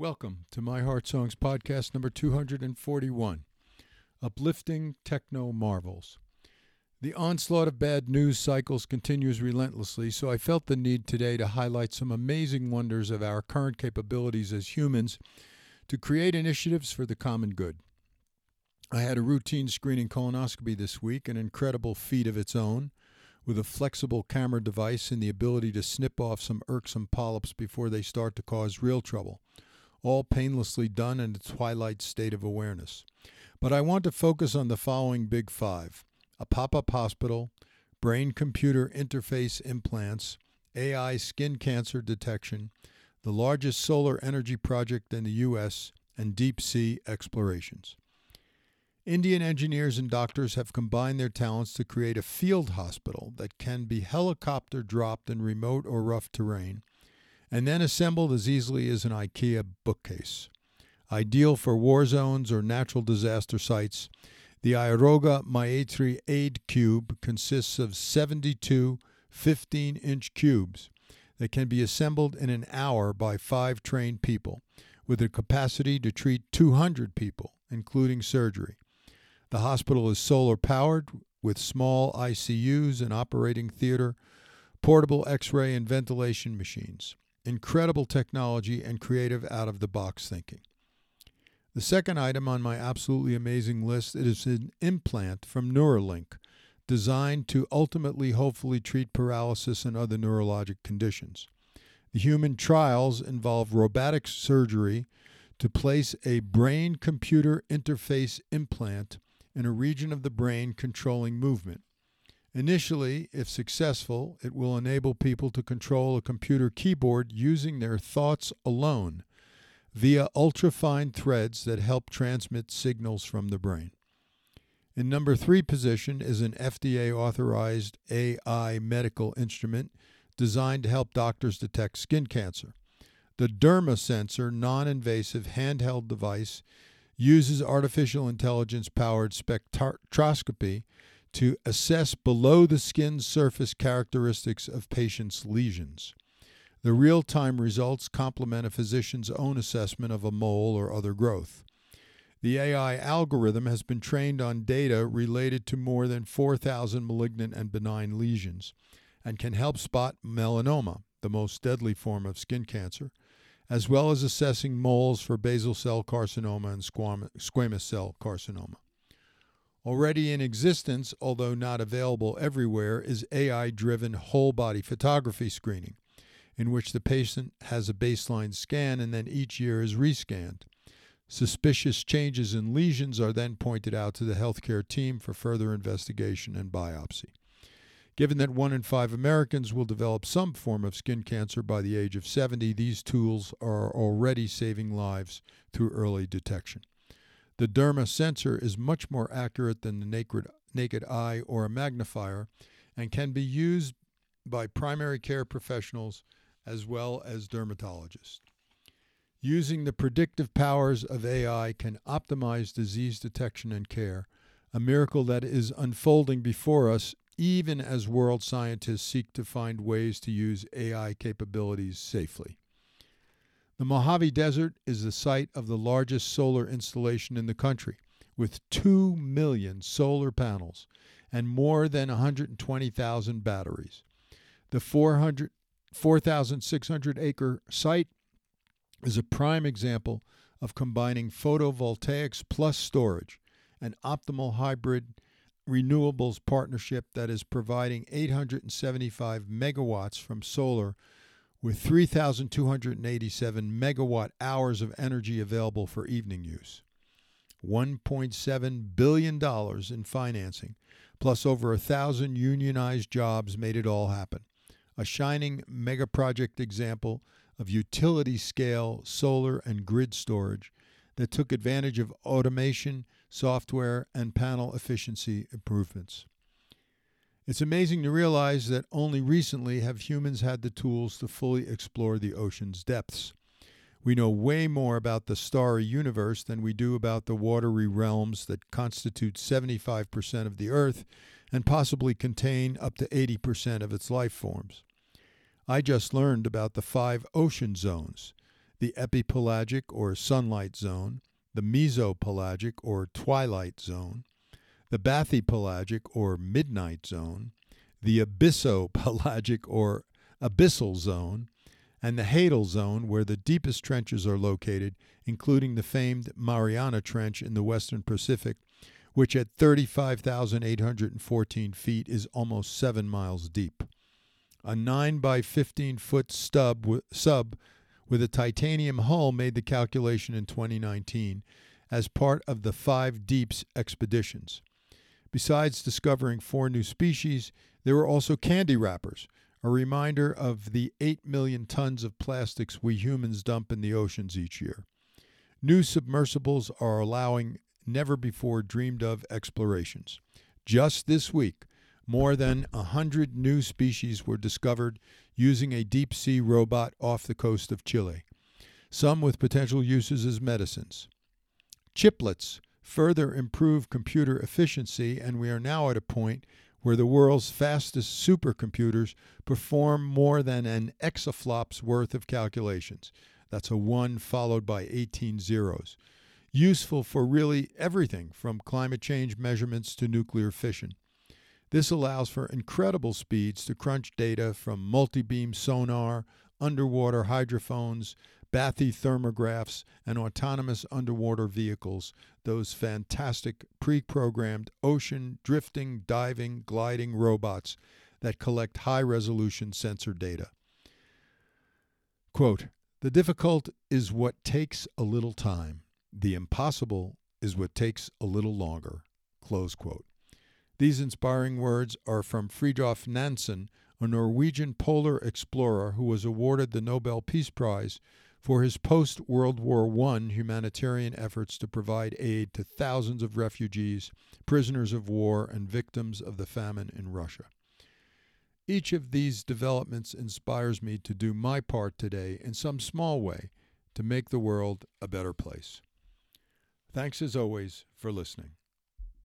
Welcome to My Heartsongs podcast number 241 Uplifting Techno Marvels. The onslaught of bad news cycles continues relentlessly, so I felt the need today to highlight some amazing wonders of our current capabilities as humans to create initiatives for the common good. I had a routine screening colonoscopy this week, an incredible feat of its own, with a flexible camera device and the ability to snip off some irksome polyps before they start to cause real trouble all painlessly done in a twilight state of awareness. But I want to focus on the following big five a pop up hospital, brain computer interface implants, AI skin cancer detection, the largest solar energy project in the U.S., and deep sea explorations. Indian engineers and doctors have combined their talents to create a field hospital that can be helicopter dropped in remote or rough terrain and then assembled as easily as an IKEA bookcase. Ideal for war zones or natural disaster sites, the Aarogya Maitri Aid Cube consists of 72 15 inch cubes that can be assembled in an hour by five trained people, with a capacity to treat 200 people, including surgery. The hospital is solar powered with small ICUs and operating theater, portable x ray and ventilation machines incredible technology, and creative out of the box thinking. The second item on my absolutely amazing list is an implant from Neuralink designed to ultimately hopefully treat paralysis and other neurologic conditions. The human trials involve robotic surgery to place a brain computer interface implant in a region of the brain controlling movement. Initially, if successful, it will enable people to control a computer keyboard using their thoughts alone via ultrafine threads that help transmit signals from the brain. In number three position is an FDA authorized AI medical instrument designed to help doctors detect skin cancer. The DermaSensor non invasive handheld device uses artificial intelligence powered spectroscopy to assess below the skin surface characteristics of patients' lesions. The real time results complement a physician's own assessment of a mole or other growth. The AI algorithm has been trained on data related to more than 4,000 malignant and benign lesions and can help spot melanoma, the most deadly form of skin cancer, as well as assessing moles for basal cell carcinoma and squamous cell carcinoma. Already in existence, although not available everywhere, is AI driven whole body photography screening, in which the patient has a baseline scan and then each year is rescanned. Suspicious changes in lesions are then pointed out to the healthcare team for further investigation and biopsy. Given that one in five Americans will develop some form of skin cancer by the age of 70, these tools are already saving lives through early detection. The DermaSensor is much more accurate than the naked, naked eye or a magnifier and can be used by primary care professionals as well as dermatologists. Using the predictive powers of AI can optimize disease detection and care, a miracle that is unfolding before us even as world scientists seek to find ways to use AI capabilities safely. The Mojave Desert is the site of the largest solar installation in the country, with 2 million solar panels and more than 120,000 batteries. The 4,600 acre site is a prime example of combining photovoltaics plus storage, an optimal hybrid renewables partnership that is providing 875 megawatts from solar with 3,287 megawatt hours of energy available for evening use. $1.7 billion in financing, plus over a thousand unionized jobs made it all happen. A shining megaproject example of utility scale solar and grid storage that took advantage of automation, software, and panel efficiency improvements. It's amazing to realize that only recently have humans had the tools to fully explore the ocean's depths. We know way more about the starry universe than we do about the watery realms that constitute 75% of the Earth and possibly contain up to 80% of its life forms. I just learned about the five ocean zones the epipelagic or sunlight zone, the mesopelagic or twilight zone, the bathypelagic or midnight zone, the abyssopelagic or abyssal zone, and the Hadal zone, where the deepest trenches are located, including the famed Mariana Trench in the western Pacific, which at 35,814 feet is almost seven miles deep. A 9 by 15 foot stub sub with a titanium hull made the calculation in 2019 as part of the Five Deeps expeditions. Besides discovering four new species, there were also candy wrappers, a reminder of the 8 million tons of plastics we humans dump in the oceans each year. New submersibles are allowing never before dreamed of explorations. Just this week, more than a 100 new species were discovered using a deep sea robot off the coast of Chile, some with potential uses as medicines. Chiplets further improve computer efficiency, and we are now at a point where the world's fastest supercomputers perform more than an exaflop's worth of calculations. That's a 1 followed by 18 zeros. Useful for really everything from climate change measurements to nuclear fission. This allows for incredible speeds to crunch data from multi beam sonar, underwater hydrophones, bathythermographs, and autonomous underwater vehicles, those fantastic pre programmed ocean drifting, diving, gliding robots that collect high resolution sensor data. Quote, the difficult is what takes a little time. The impossible is what takes a little longer. Close quote. These inspiring words are from Fridtjof Nansen, a Norwegian polar explorer who was awarded the Nobel Peace Prize for his post World War I humanitarian efforts to provide aid to thousands of refugees, prisoners of war, and victims of the famine in Russia. Each of these developments inspires me to do my part today in some small way to make the world a better place. Thanks as always for listening.